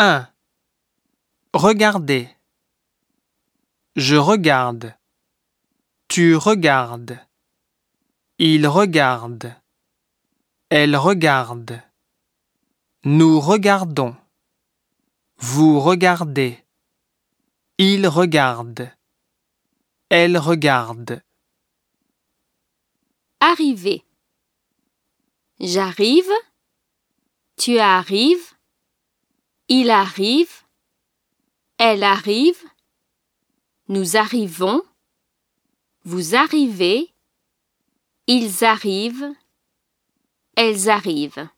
1. Regardez. Je regarde. Tu regardes. Il regarde. Elle regarde. Nous regardons. Vous regardez. Il regarde. Elle regarde. Arriver. J'arrive. Tu arrives. Il arrive. Elle arrive. Nous arrivons. Vous arrivez. Ils arrivent. Elles arrivent.